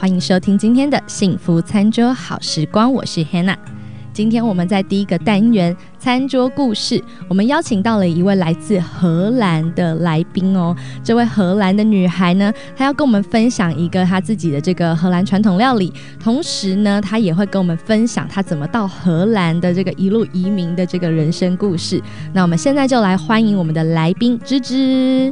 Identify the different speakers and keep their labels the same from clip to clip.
Speaker 1: 欢迎收听今天的幸福餐桌好时光，我是 Hannah。今天我们在第一个单元餐桌故事，我们邀请到了一位来自荷兰的来宾哦。这位荷兰的女孩呢，她要跟我们分享一个她自己的这个荷兰传统料理，同时呢，她也会跟我们分享她怎么到荷兰的这个一路移民的这个人生故事。那我们现在就来欢迎我们的来宾芝芝。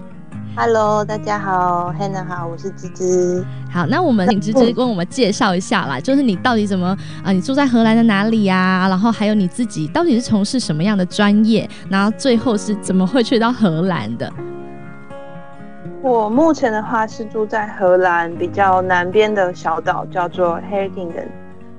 Speaker 2: Hello，大家好，Hannah 好，我是芝芝。
Speaker 1: 好，那我们请芝芝跟我们介绍一下啦，就是你到底怎么啊？你住在荷兰的哪里呀？然后还有你自己到底是从事什么样的专业？然后最后是怎么会去到荷兰的？
Speaker 2: 我目前的话是住在荷兰比较南边的小岛，叫做 h e r k i n g e n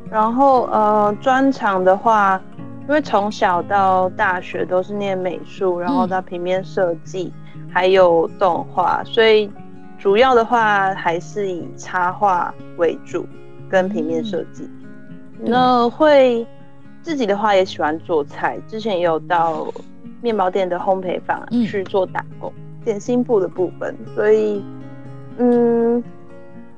Speaker 2: 然后呃，专长的话，因为从小到大学都是念美术，然后到平面设计。还有动画，所以主要的话还是以插画为主，跟平面设计。那会自己的话也喜欢做菜，之前也有到面包店的烘焙坊去做打工，点心部的部分。所以，嗯，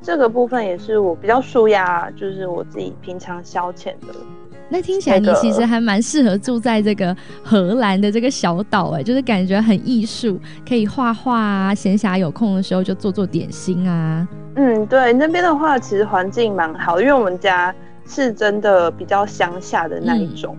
Speaker 2: 这个部分也是我比较舒压，就是我自己平常消遣的。
Speaker 1: 那听起来你其实还蛮适合住在这个荷兰的这个小岛哎，就是感觉很艺术，可以画画啊，闲暇有空的时候就做做点心啊。
Speaker 2: 嗯，对，那边的话其实环境蛮好，因为我们家是真的比较乡下的那一种，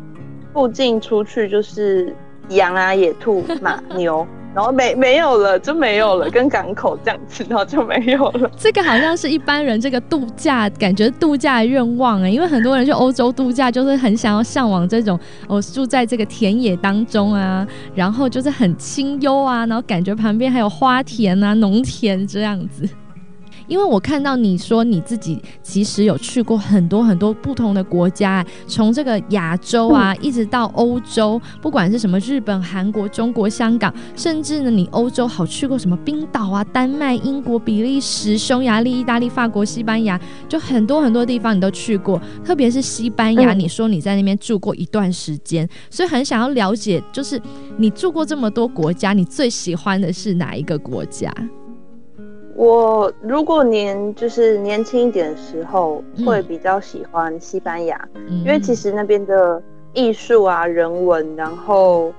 Speaker 2: 附近出去就是羊啊、野兔、马、牛。然后没没有了，就没有了，跟港口这样子，然后就没有了。
Speaker 1: 这个好像是一般人这个度假感觉度假愿望哎，因为很多人去欧洲度假，就是很想要向往这种哦住在这个田野当中啊，然后就是很清幽啊，然后感觉旁边还有花田啊、农田这样子。因为我看到你说你自己其实有去过很多很多不同的国家，从这个亚洲啊一直到欧洲，不管是什么日本、韩国、中国、香港，甚至呢你欧洲好去过什么冰岛啊、丹麦、英国、比利时、匈牙利、意大利、法国、西班牙，就很多很多地方你都去过。特别是西班牙，你说你在那边住过一段时间，所以很想要了解，就是你住过这么多国家，你最喜欢的是哪一个国家？
Speaker 2: 我如果年就是年轻一点的时候，会比较喜欢西班牙，因为其实那边的艺术啊、人文，然后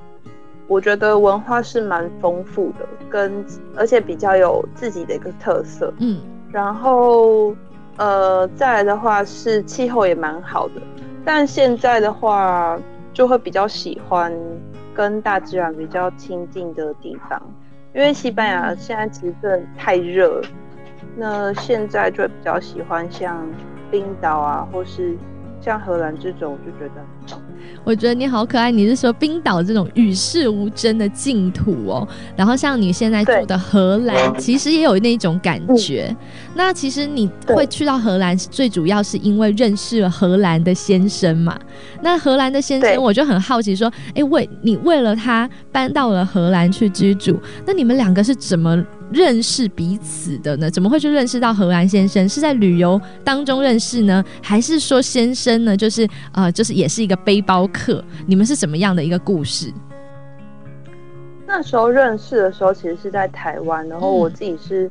Speaker 2: 我觉得文化是蛮丰富的，跟而且比较有自己的一个特色。嗯，然后呃，再来的话是气候也蛮好的，但现在的话就会比较喜欢跟大自然比较亲近的地方。因为西班牙现在其实真的太热，那现在就比较喜欢像冰岛啊，或是像荷兰这种，就觉得。
Speaker 1: 我觉得你好可爱，你是说冰岛这种与世无争的净土哦？然后像你现在住的荷兰，其实也有那种感觉。那其实你会去到荷兰，最主要是因为认识了荷兰的先生嘛？那荷兰的先生，我就很好奇说，哎，为你为了他搬到了荷兰去居住，那你们两个是怎么？认识彼此的呢？怎么会去认识到荷兰先生？是在旅游当中认识呢，还是说先生呢？就是呃，就是也是一个背包客？你们是怎么样的一个故事？
Speaker 2: 那时候认识的时候，其实是在台湾，然后我自己是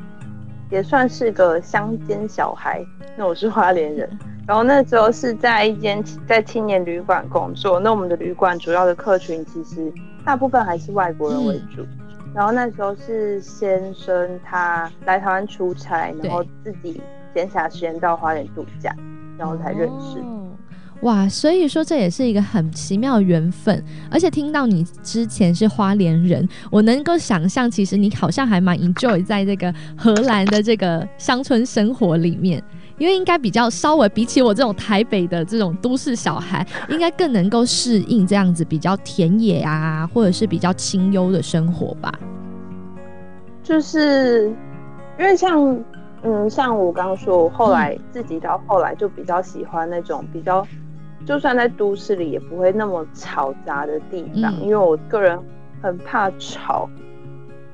Speaker 2: 也算是个乡间小孩，那我是花莲人，然后那时候是在一间在青年旅馆工作，那我们的旅馆主要的客群其实大部分还是外国人为主。然后那时候是先生他来台湾出差，然后自己闲暇时间到花莲度假，然后才认识。
Speaker 1: 哇，所以说这也是一个很奇妙的缘分。而且听到你之前是花莲人，我能够想象，其实你好像还蛮 enjoy 在这个荷兰的这个乡村生活里面。因为应该比较稍微比起我这种台北的这种都市小孩，应该更能够适应这样子比较田野啊，或者是比较清幽的生活吧。
Speaker 2: 就是因为像嗯，像我刚刚说，我后来自己到后来就比较喜欢那种比较，就算在都市里也不会那么嘈杂的地方，因为我个人很怕吵，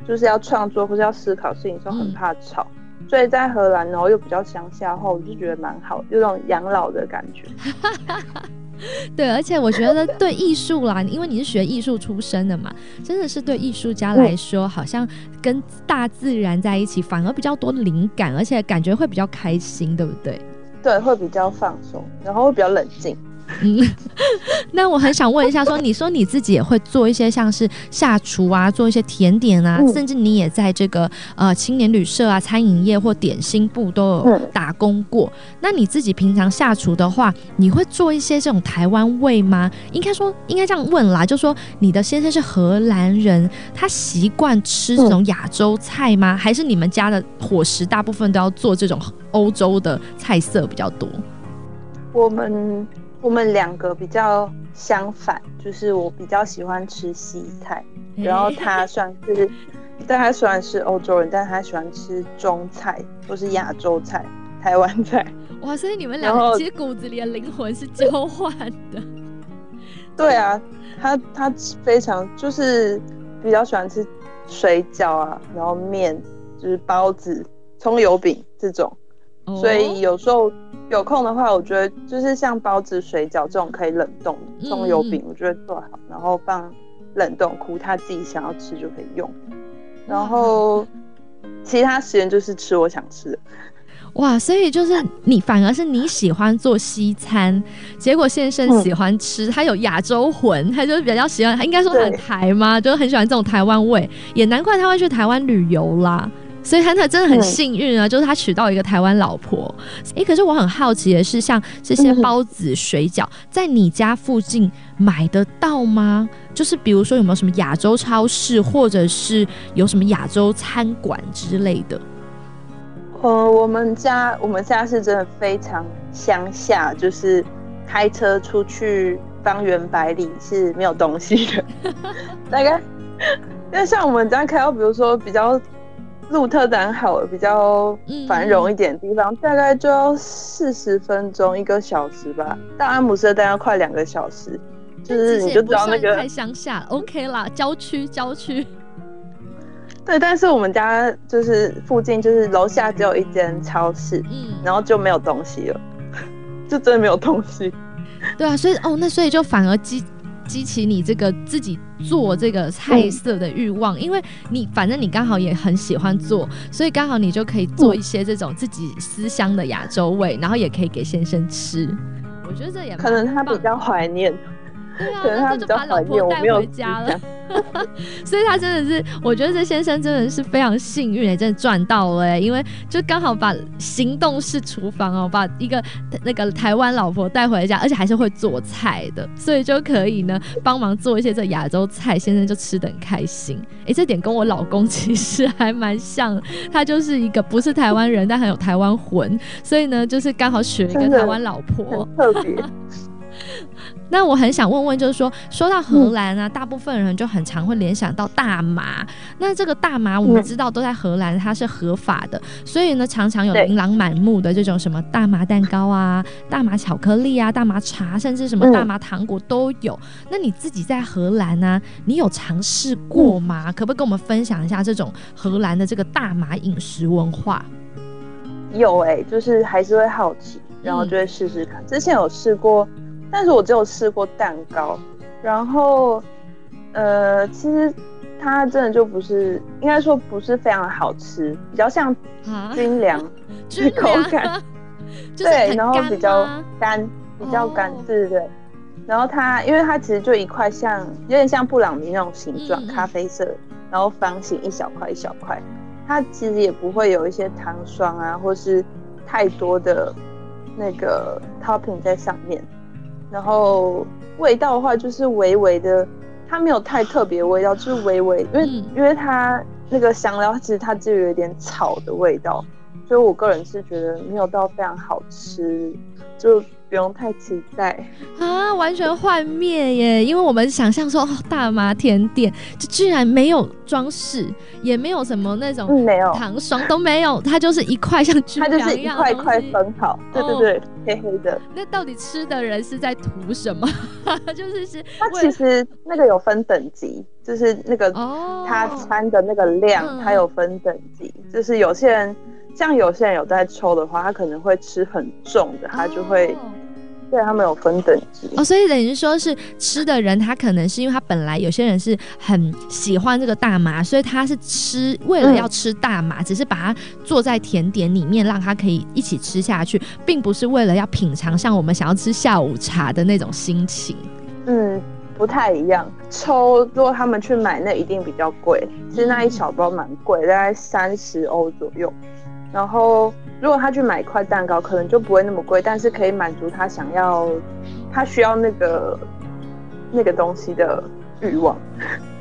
Speaker 2: 就是要创作或是要思考事情的时候很怕吵。所以在荷兰，然后又比较乡下，后我就觉得蛮好，有种养老的感觉。
Speaker 1: 对，而且我觉得对艺术啦，因为你是学艺术出身的嘛，真的是对艺术家来说，好像跟大自然在一起，反而比较多灵感，而且感觉会比较开心，对不对？
Speaker 2: 对，会比较放松，然后会比较冷静。嗯，
Speaker 1: 那我很想问一下，说你说你自己也会做一些像是下厨啊，做一些甜点啊，甚至你也在这个呃青年旅社啊、餐饮业或点心部都有打工过。那你自己平常下厨的话，你会做一些这种台湾味吗？应该说应该这样问啦，就说你的先生是荷兰人，他习惯吃这种亚洲菜吗？还是你们家的伙食大部分都要做这种欧洲的菜色比较多？
Speaker 2: 我们。我们两个比较相反，就是我比较喜欢吃西菜，然后他算是，但他虽然是欧洲人，但他喜欢吃中菜或是亚洲菜、台湾菜。
Speaker 1: 哇，所以你们两个其实骨子里的灵魂是交换的。
Speaker 2: 对啊，他他非常就是比较喜欢吃水饺啊，然后面就是包子、葱油饼这种。所以有时候有空的话，我觉得就是像包子、水饺这种可以冷冻的葱油饼，我觉得做好，然后放冷冻库，他自己想要吃就可以用。然后其他时间就是吃我想吃的。
Speaker 1: 哇，所以就是你反而是你喜欢做西餐，结果先生喜欢吃，他有亚洲魂，他就比较喜欢，他应该说很台嘛，就是很喜欢这种台湾味，也难怪他会去台湾旅游啦。所以汉特真的很幸运啊，就是他娶到一个台湾老婆。哎，可是我很好奇的是，像这些包子、水饺，在你家附近买得到吗？就是比如说有没有什么亚洲超市，或者是有什么亚洲餐馆之类的？
Speaker 2: 呃，我们家我们家是真的非常乡下，就是开车出去方圆百里是没有东西的。大概因为像我们家开到，比如说比较。鹿特丹好比较繁荣一点的地方，大概就要四十分钟一个小时吧。到阿姆斯特丹要快两个小时，就是你就知道那个
Speaker 1: 太乡下，OK 啦，郊区郊区。
Speaker 2: 对，但是我们家就是附近就是楼下只有一间超市，嗯，然后就没有东西了，就真的没有东西。
Speaker 1: 对啊，所以哦，那所以就反而激激起你这个自己。做这个菜色的欲望，因为你反正你刚好也很喜欢做，所以刚好你就可以做一些这种自己思乡的亚洲味，然后也可以给先生吃。我觉得这也
Speaker 2: 可能他比较怀念。
Speaker 1: 对啊，那就把老婆带回家了。所以他真的是，我觉得这先生真的是非常幸运哎，真的赚到了哎，因为就刚好把行动式厨房哦，把一个那个台湾老婆带回家，而且还是会做菜的，所以就可以呢帮忙做一些这亚洲菜，先生就吃的很开心。哎，这点跟我老公其实还蛮像，他就是一个不是台湾人，但很有台湾魂，所以呢就是刚好娶了一个台湾老婆，
Speaker 2: 特别。
Speaker 1: 那我很想问问，就是说，说到荷兰啊，大部分人就很常会联想到大麻。那这个大麻，我们知道都在荷兰，它是合法的，所以呢，常常有琳琅满目的这种什么大麻蛋糕啊、大麻巧克力啊、大麻茶，甚至什么大麻糖果都有。那你自己在荷兰呢，你有尝试过吗？可不可以跟我们分享一下这种荷兰的这个大麻饮食文化？
Speaker 2: 有哎，就是还是会好奇，然后就会试试看。之前有试过。但是我只有吃过蛋糕，然后，呃，其实它真的就不是，应该说不是非常好吃，比较像军粮
Speaker 1: 的
Speaker 2: 口感，对，然后比较干，比较干，对对对。然后它，因为它其实就一块像，有点像布朗尼那种形状，咖啡色，然后方形一小块一小块，它其实也不会有一些糖霜啊，或是太多的那个 topping 在上面。然后味道的话，就是微微的，它没有太特别味道，就是微微，因为因为它那个香料，其实它就有一点草的味道，所以我个人是觉得没有到非常好吃，就。不用太期待
Speaker 1: 啊，完全幻灭耶！因为我们想象说，哦，大麻甜点就居然没有装饰，也没有什么那种
Speaker 2: 没有
Speaker 1: 糖霜都没有，它就是一块像
Speaker 2: 它就是一块块分好，对对对，黑黑的。
Speaker 1: 那到底吃的人是在图什么？就是是
Speaker 2: 它其实那个有分等级，就是那个它掺的那个量，它有分等级，就是有些人像有些人有在抽的话，他可能会吃很重的，他就会。对他们有分等级
Speaker 1: 哦，所以等于说是吃的人，他可能是因为他本来有些人是很喜欢这个大麻，所以他是吃为了要吃大麻，只是把它做在甜点里面，让他可以一起吃下去，并不是为了要品尝像我们想要吃下午茶的那种心情。
Speaker 2: 嗯，不太一样。抽如果他们去买，那一定比较贵，其实那一小包蛮贵，大概三十欧左右。然后，如果他去买一块蛋糕，可能就不会那么贵，但是可以满足他想要，他需要那个那个东西的欲望。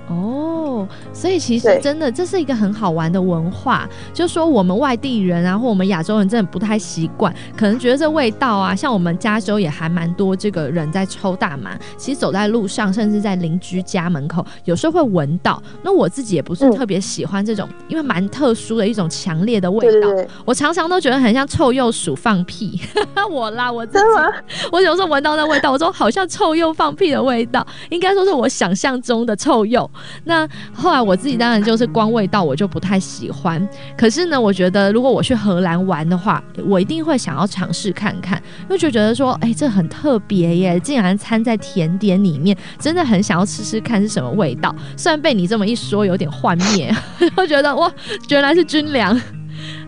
Speaker 1: 哦，所以其实真的这是一个很好玩的文化，就说我们外地人啊，或我们亚洲人真的不太习惯，可能觉得这味道啊，像我们加州也还蛮多这个人在抽大麻，其实走在路上，甚至在邻居家门口，有时候会闻到。那我自己也不是特别喜欢这种，因为蛮特殊的一种强烈的味道，我常常都觉得很像臭鼬鼠放屁。我啦，我自己，我有时候闻到那味道，我说好像臭鼬放屁的味道，应该说是我想象中的臭鼬。那后来我自己当然就是光味道我就不太喜欢，可是呢，我觉得如果我去荷兰玩的话，我一定会想要尝试看看，因为就觉得说，哎，这很特别耶，竟然掺在甜点里面，真的很想要吃吃看是什么味道。虽然被你这么一说，有点幻灭，会觉得哇，原来是军粮。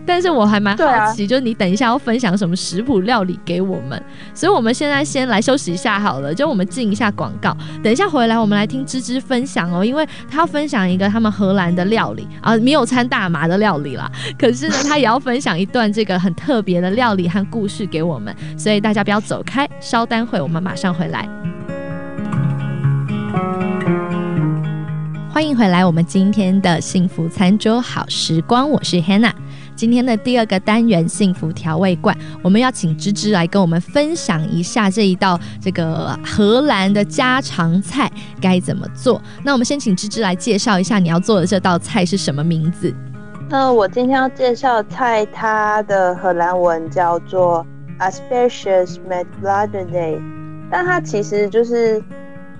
Speaker 1: 但是我还蛮好奇，就是你等一下要分享什么食谱料理给我们，所以我们现在先来休息一下好了，就我们进一下广告，等一下回来我们来听芝芝分享哦，因为他要分享一个他们荷兰的料理啊，没有掺大麻的料理啦，可是呢，他也要分享一段这个很特别的料理和故事给我们，所以大家不要走开，稍待会我们马上回来，欢迎回来，我们今天的幸福餐桌好时光，我是 Hannah。今天的第二个单元幸福调味罐，我们要请芝芝来跟我们分享一下这一道这个荷兰的家常菜该怎么做。那我们先请芝芝来介绍一下你要做的这道菜是什么名字？
Speaker 2: 那我今天要介绍菜，它的荷兰文叫做 Asperges met Bladerdeeg，但它其实就是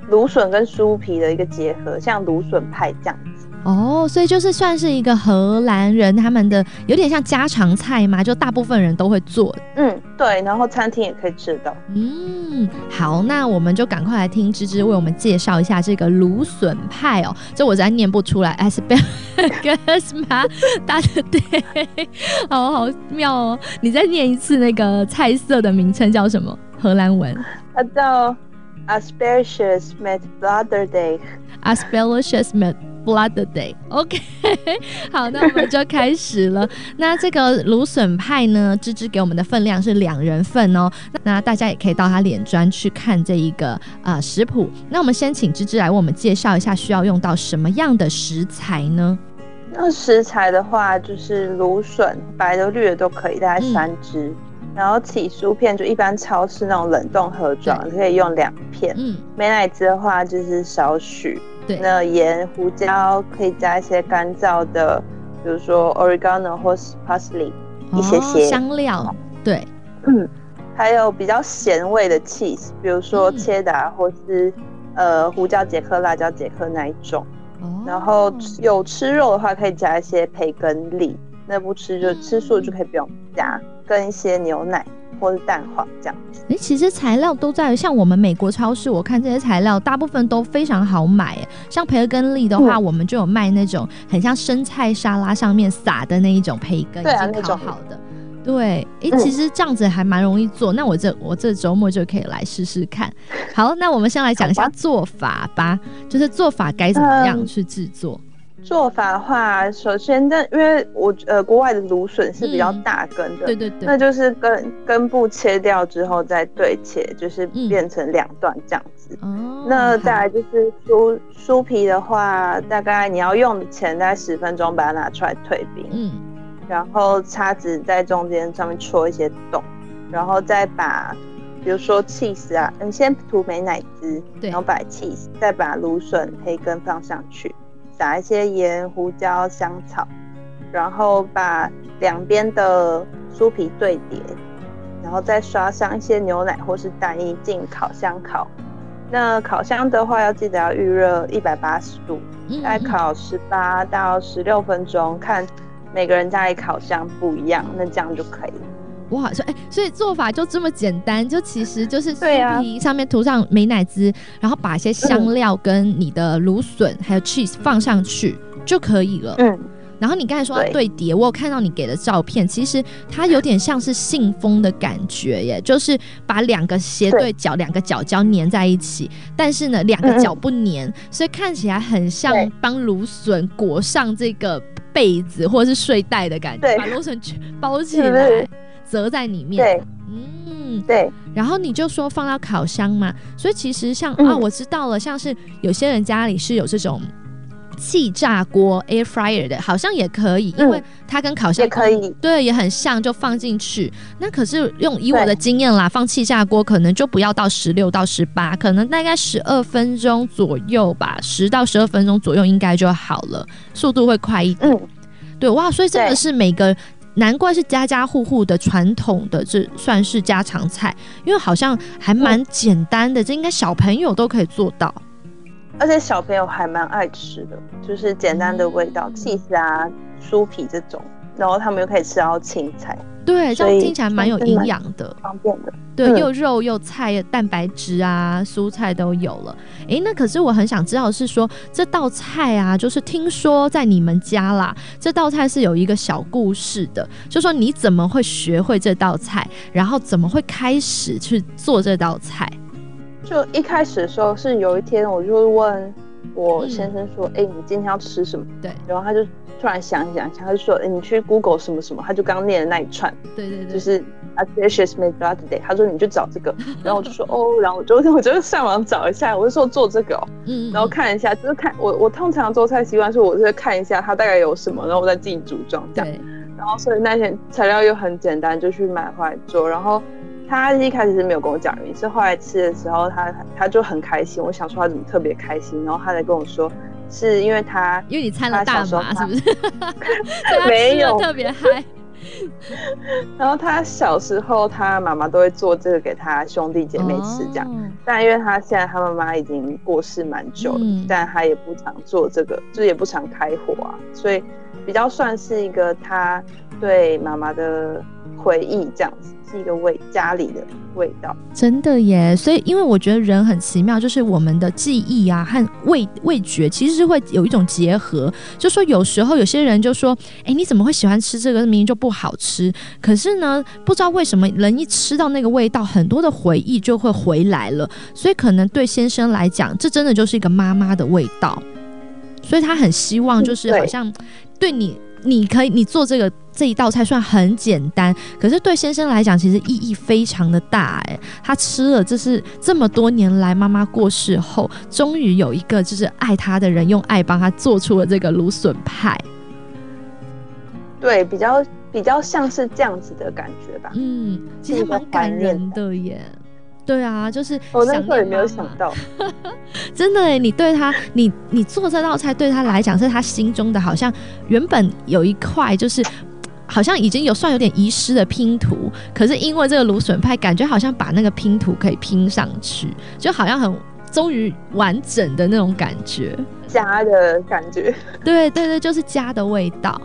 Speaker 2: 芦笋跟酥皮的一个结合，像芦笋派这样。
Speaker 1: 哦，所以就是算是一个荷兰人他们的有点像家常菜嘛，就大部分人都会做。
Speaker 2: 嗯，对，然后餐厅也可以吃到。
Speaker 1: 嗯，好，那我们就赶快来听芝芝为我们介绍一下这个芦笋派哦。这我实在念不出来，s b e 什么大的对，好好妙哦。你再念一次那个菜色的名称叫什么？荷兰文？
Speaker 2: 它叫 asparagus met Bladerdeeg。
Speaker 1: asparagus met Blood Day，OK，好，那我们就开始了。那这个芦笋派呢，芝芝给我们的分量是两人份哦。那大家也可以到他脸砖去看这一个啊食谱。那我们先请芝芝来为我们介绍一下需要用到什么样的食材呢？
Speaker 2: 那食材的话，就是芦笋，白的绿的都可以，大概三只。然后起酥片就一般超市那种冷冻盒装，可以用两片。嗯，美乃滋的话就是少许。那盐、胡椒可以加一些干燥的，比如说 oregano 或是 parsley，一些些
Speaker 1: 香料。对，
Speaker 2: 嗯，还有比较咸味的 cheese，比如说切达或是呃胡椒杰克、辣椒杰克那一种。然后有吃肉的话，可以加一些培根粒；那不吃就吃素就可以不用加，跟一些牛奶。或是蛋黄这样子，
Speaker 1: 哎，其实材料都在像我们美国超市，我看这些材料大部分都非常好买。像培根粒的话，我们就有卖那种很像生菜沙拉上面撒的那一种培根，已经烤好的。对，哎，其实这样子还蛮容易做。那我这我这周末就可以来试试看。好，那我们先来讲一下做法吧，就是做法该怎么样去制作。
Speaker 2: 做法的话，首先，但因为我呃，国外的芦笋是比较大根的，
Speaker 1: 对对对，
Speaker 2: 那就是根根部切掉之后再对切，就是变成两段这样子。哦，那再来就是酥酥皮的话，大概你要用的前大概十分钟把它拿出来退冰，嗯，然后叉子在中间上面戳一些洞，然后再把比如说 cheese 啊，你先涂美奶滋，然后把 cheese，再把芦笋培根放上去。撒一些盐、胡椒、香草，然后把两边的酥皮对叠，然后再刷上一些牛奶或是蛋液进烤箱烤。那烤箱的话，要记得要预热一百八十度，大概烤十八到十六分钟，看每个人家里烤箱不一样，那这样就可以了。
Speaker 1: 哇，所以哎，所以做法就这么简单，就其实就是上面涂上美乃滋，然后把一些香料跟你的芦笋还有 cheese 放上去就可以了。嗯。然后你刚才说对。叠，我有看到你给的照片，其实它有点像是信封的感觉耶，就是把两个斜对角、两个角角粘在一起，但是呢，两个角不粘，所以看起来很像帮芦笋裹上这个被子或者是睡袋的感觉，把芦笋包起来，折在里面。
Speaker 2: 嗯，对。
Speaker 1: 然后你就说放到烤箱嘛，所以其实像啊，我知道了，像是有些人家里是有这种。气炸锅 air fryer 的，好像也可以，因为它跟烤箱
Speaker 2: 也可以，
Speaker 1: 对，也很像，就放进去。那可是用以我的经验啦，放气炸锅可能就不要到十六到十八，可能大概十二分钟左右吧，十到十二分钟左右应该就好了，速度会快一点。对，哇，所以真的是每个，难怪是家家户户的传统的，这算是家常菜，因为好像还蛮简单的，这应该小朋友都可以做到。
Speaker 2: 而且小朋友还蛮爱吃的，就是简单的味道，cheese 啊、酥皮这种，然后他们又可以吃到青菜，
Speaker 1: 对，这样听起来蛮有营养的，
Speaker 2: 方便的，
Speaker 1: 对，又肉又菜，蛋白质啊、蔬菜都有了。哎，那可是我很想知道是说这道菜啊，就是听说在你们家啦，这道菜是有一个小故事的，就说你怎么会学会这道菜，然后怎么会开始去做这道菜？
Speaker 2: 就一开始的时候是有一天，我就问我先生说：“哎，你今天要吃什么？”
Speaker 1: 对，
Speaker 2: 然后他就突然想一想，他就说：“哎，你去 Google 什么什么。”他就刚念的那一串，
Speaker 1: 对对对，
Speaker 2: 就是 a d i c i o u s made blood day。他说：“你就找这个。”然后我就说：“哦。”然后我就我就上网找一下，我就说做这个哦，嗯，然后看一下，就是看我我通常做菜习惯是，我是看一下它大概有什么，然后我再自己组装这样。然后所以那些材料又很简单，就去买回来做，然后。他一开始是没有跟我讲原因，是后来吃的时候，他他就很开心。我想说他怎么特别开心，然后他才跟我说，是因为他
Speaker 1: 因为你掺了大麻，是不是？
Speaker 2: 没有
Speaker 1: 特别嗨。
Speaker 2: 然后他小时候，他妈妈都会做这个给他兄弟姐妹吃，这样。但因为他现在他妈妈已经过世蛮久了，但他也不常做这个，就是也不常开火啊，所以比较算是一个他对妈妈的回忆这样子。是一个味家里的味道，
Speaker 1: 真的耶！所以，因为我觉得人很奇妙，就是我们的记忆啊和味味觉其实是会有一种结合。就说有时候有些人就说：“哎，你怎么会喜欢吃这个？明明就不好吃。”可是呢，不知道为什么人一吃到那个味道，很多的回忆就会回来了。所以，可能对先生来讲，这真的就是一个妈妈的味道。所以他很希望，就是好像对你。你可以，你做这个这一道菜算很简单，可是对先生来讲，其实意义非常的大。哎，他吃了，这是这么多年来妈妈过世后，终于有一个就是爱他的人用爱帮他做出了这个芦笋派。
Speaker 2: 对，比较比较像是这样子的感觉吧。
Speaker 1: 嗯，其实蛮感人的耶。对啊，就是
Speaker 2: 我那时候也没有想到，
Speaker 1: 真的哎，你对他，你你做这道菜对他来讲是他心中的，好像原本有一块就是好像已经有算有点遗失的拼图，可是因为这个芦笋派，感觉好像把那个拼图可以拼上去，就好像很终于完整的那种感觉，
Speaker 2: 家的感觉，
Speaker 1: 对对对，就是家的味道。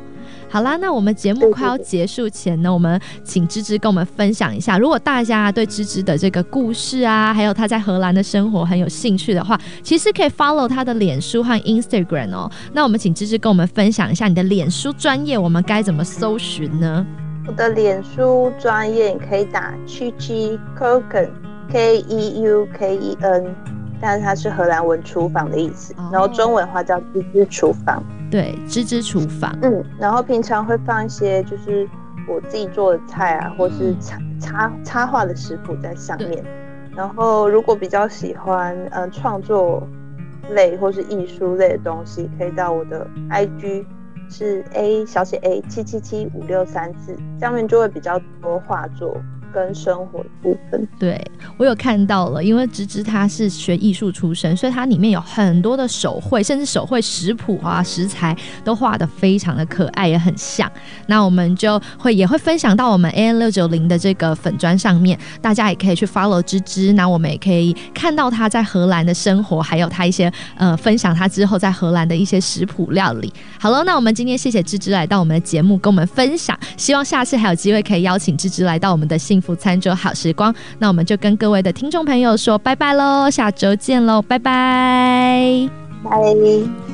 Speaker 1: 好啦，那我们节目快要结束前呢，我们请芝芝跟我们分享一下，如果大家对芝芝的这个故事啊，还有她在荷兰的生活很有兴趣的话，其实可以 follow 她的脸书和 Instagram 哦。那我们请芝芝跟我们分享一下你的脸书专业，我们该怎么搜寻呢？
Speaker 2: 我的脸书专业你可以打 Chichi Cooken K E U K E N，但是它是荷兰文厨房的意思，然后中文的话叫芝芝厨房。
Speaker 1: 对，芝芝厨房。
Speaker 2: 嗯，然后平常会放一些就是我自己做的菜啊，或是插插插画的食谱在上面。然后如果比较喜欢呃创作类或是艺术类的东西，可以到我的 IG 是 A 小写 A 七七七五六三四，上面就会比较多画作跟生活部分。
Speaker 1: 对我有看到了，因为芝芝她是学艺术出身，所以它里面有很多的手绘，甚至手绘食谱啊、食材都画的非常的可爱，也很像。那我们就会也会分享到我们 A N 六九零的这个粉砖上面，大家也可以去 follow 芝芝。那我们也可以看到他在荷兰的生活，还有他一些呃分享他之后在荷兰的一些食谱料理。好了，那我们今天谢谢芝芝来到我们的节目跟我们分享，希望下次还有机会可以邀请芝芝来到我们的幸福餐桌好时光。那我们就跟各位的听众朋友说拜拜喽，下周见喽，拜拜，
Speaker 2: 拜。